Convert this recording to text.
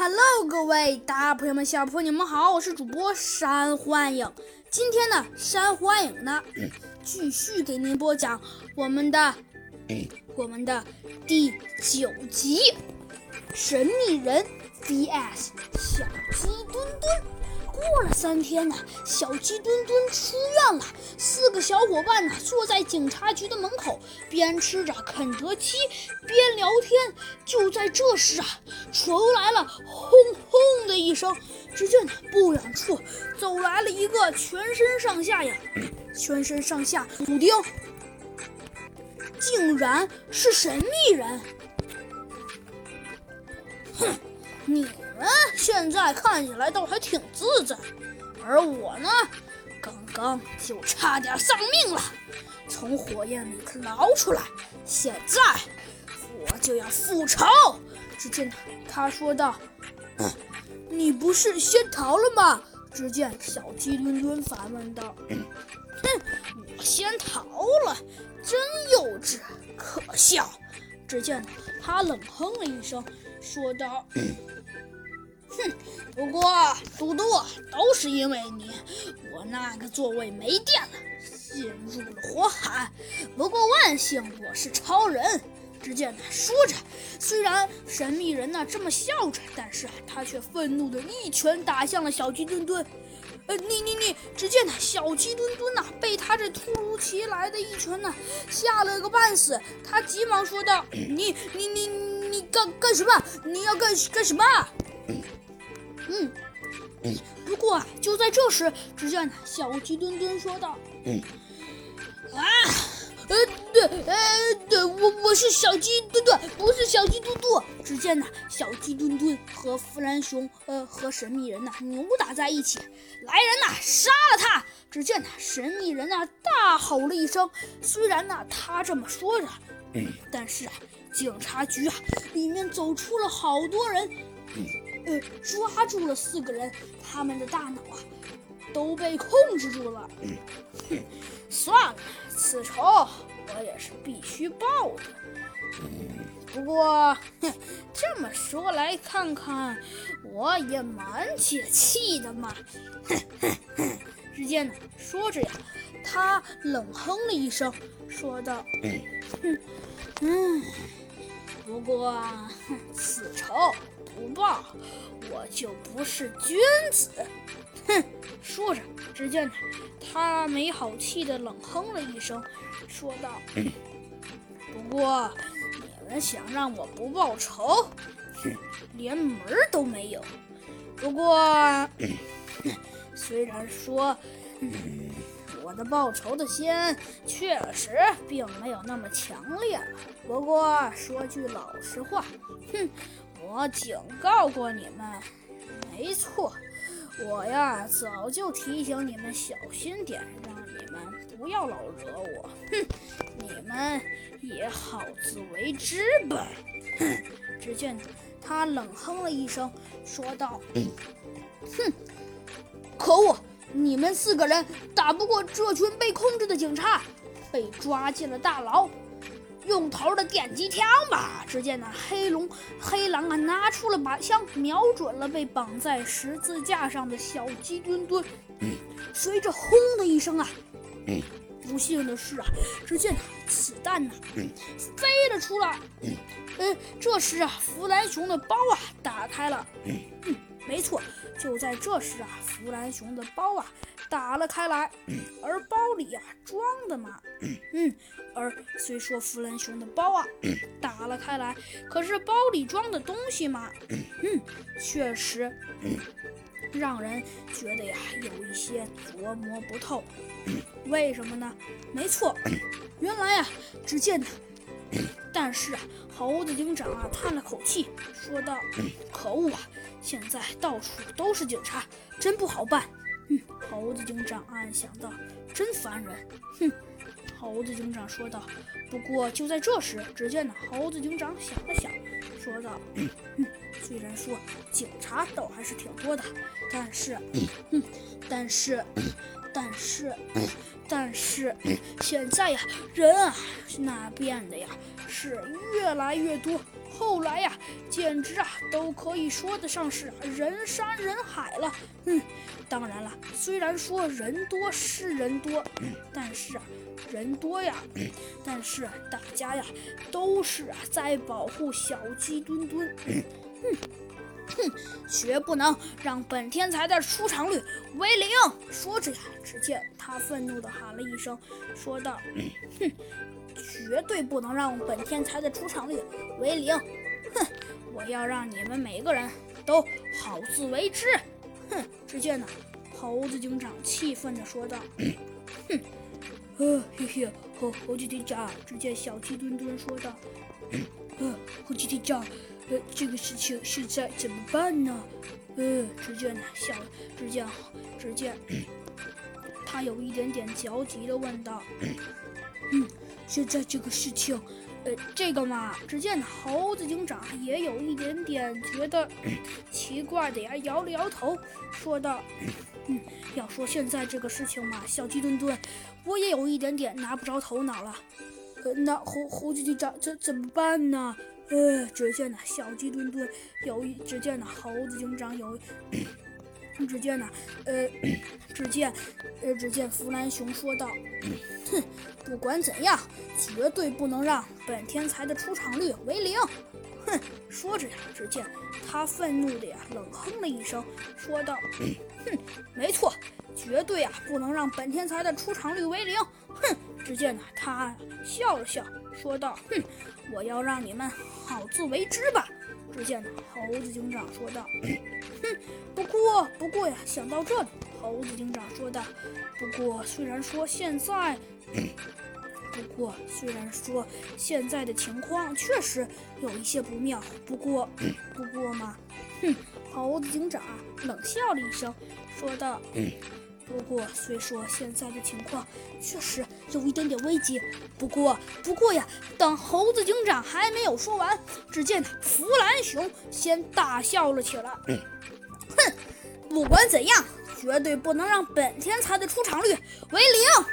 Hello，各位大朋友们、小朋友们，你们好，我是主播山幻影。今天呢，山幻影呢，继续给您播讲我们的我们的第九集《神秘人 VS 小鸡墩墩》。过了三天呢，小鸡墩墩出院了。四个小伙伴呢，坐在警察局的门口，边吃着肯德基，边聊天。就在这时啊，传来了轰轰的一声。只见呢，不远处走来了一个全身上下呀，全身上下补丁，竟然是神秘人。哼，你。们现在看起来倒还挺自在，而我呢，刚刚就差点丧命了，从火焰里捞出来。现在我就要复仇。只见他说道：“你不是先逃了吗？”只见小鸡墩墩反问道：“哼，我先逃了，真幼稚，可笑。”只见他冷哼了一声，说道。哼，不过嘟嘟都是因为你，我那个座位没电了，陷入了火海。不过万幸我是超人。只见他说着，虽然神秘人呢这么笑着，但是他却愤怒的一拳打向了小鸡墩墩。呃，你你你！只见呢小鸡墩墩呐被他这突如其来的一拳呢吓了个半死，他急忙说道：“ 你你你你干干什么？你要干干什么？”嗯，不过就在这时，只见小鸡墩墩说道：“嗯，啊，呃，对，呃，对我我是小鸡墩墩，不是小鸡嘟嘟。”只见呢，小鸡墩墩和弗兰熊，呃，和神秘人呐扭打在一起。来人呐，杀了他！只见呢，神秘人呐大吼了一声。虽然呢他这么说着，但是啊，警察局啊里面走出了好多人。呃，抓住了四个人，他们的大脑啊都被控制住了。哼，算了，此仇我也是必须报的。不过，哼，这么说来看看，我也蛮解气的嘛。哼哼哼！只见呢，说着呀，他冷哼了一声，说道：“嗯嗯，不过，此仇。”不报，我就不是君子。哼！说着，只见他没好气的冷哼了一声，说道：“不过，你们想让我不报仇，哼，连门都没有。不过，虽然说，我的报仇的心确实并没有那么强烈了，不过说句老实话，哼。”我警告过你们，没错，我呀早就提醒你们小心点，让你们不要老惹我。哼，你们也好自为之吧。哼，只见他冷哼了一声，说道：“哼，可恶，你们四个人打不过这群被控制的警察，被抓进了大牢。”用头的电击枪吧！只见那黑龙黑狼啊，拿出了把枪，瞄准了被绑在十字架上的小鸡墩墩。随着轰的一声啊，不幸的是啊，只见子弹呢飞了出来。嗯，这时啊，弗兰熊的包啊打开了。嗯，没错，就在这时啊，弗兰熊的包啊。打了开来，而包里呀装的嘛，嗯，而虽说弗兰熊的包啊 打了开来，可是包里装的东西嘛，嗯，确实让人觉得呀有一些琢磨不透。为什么呢？没错，原来呀，只见，但是啊，猴子警长啊叹了口气，说道：“可恶啊，现在到处都是警察，真不好办。”哼，猴子警长暗暗想到：“真烦人。”哼，猴子警长说道。不过就在这时，只见呢，猴子警长想了想，说道：“嗯，虽然说警察倒还是挺多的，但是，嗯，但是，但是，但是，现在呀，人啊，那变的呀是越来越多。后来呀，简直啊都可以说得上是人山人海了。嗯，当然了，虽然说人多是人多，但是啊，人多呀，但是大家呀都是啊在保护小鸡墩墩。哼，哼，绝不能让本天才的出场率为零。说着呀，只见他愤怒地喊了一声，说道：“哼。”绝对不能让本天才的出场率为零！哼，我要让你们每个人都好自为之！哼！只见呢，猴子警长气愤地说道：“哼，呃，嘿嘿，猴猴子警长。”只见小鸡墩墩说道：“呃，猴子警长，呃，这个事情现在怎么办呢？”呃，只见呢，小，只见，只见，他有一点点焦急的问道：“嗯。”现在这个事情，呃，这个嘛，只见猴子警长也有一点点觉得奇怪的呀，摇了摇头，说道：“嗯，要说现在这个事情嘛，小鸡墩墩，我也有一点点拿不着头脑了。呃，那猴猴子警长这怎么办呢？呃，只见呢，小鸡墩墩有一，只见呢，猴子警长有，只见呢，呃，只见，呃，只见弗兰熊说道。”哼，不管怎样，绝对不能让本天才的出场率为零。哼，说着呀，只见他愤怒的呀冷哼了一声，说道：“哼，没错，绝对啊不能让本天才的出场率为零。”哼，只见呢他笑了笑，说道：“哼，我要让你们好自为之吧。”只见猴子警长说道：“哼，不过不过呀，想到这里。”猴子警长说道：“不过，虽然说现在，不过虽然说现在的情况确实有一些不妙，不过，不过嘛，哼！”猴子警长冷笑了一声，说道：“不过虽说现在的情况确实有一点点危急，不过，不过呀！”等猴子警长还没有说完，只见弗兰熊先大笑了起来：“哼！不管怎样。”绝对不能让本天才的出场率为零。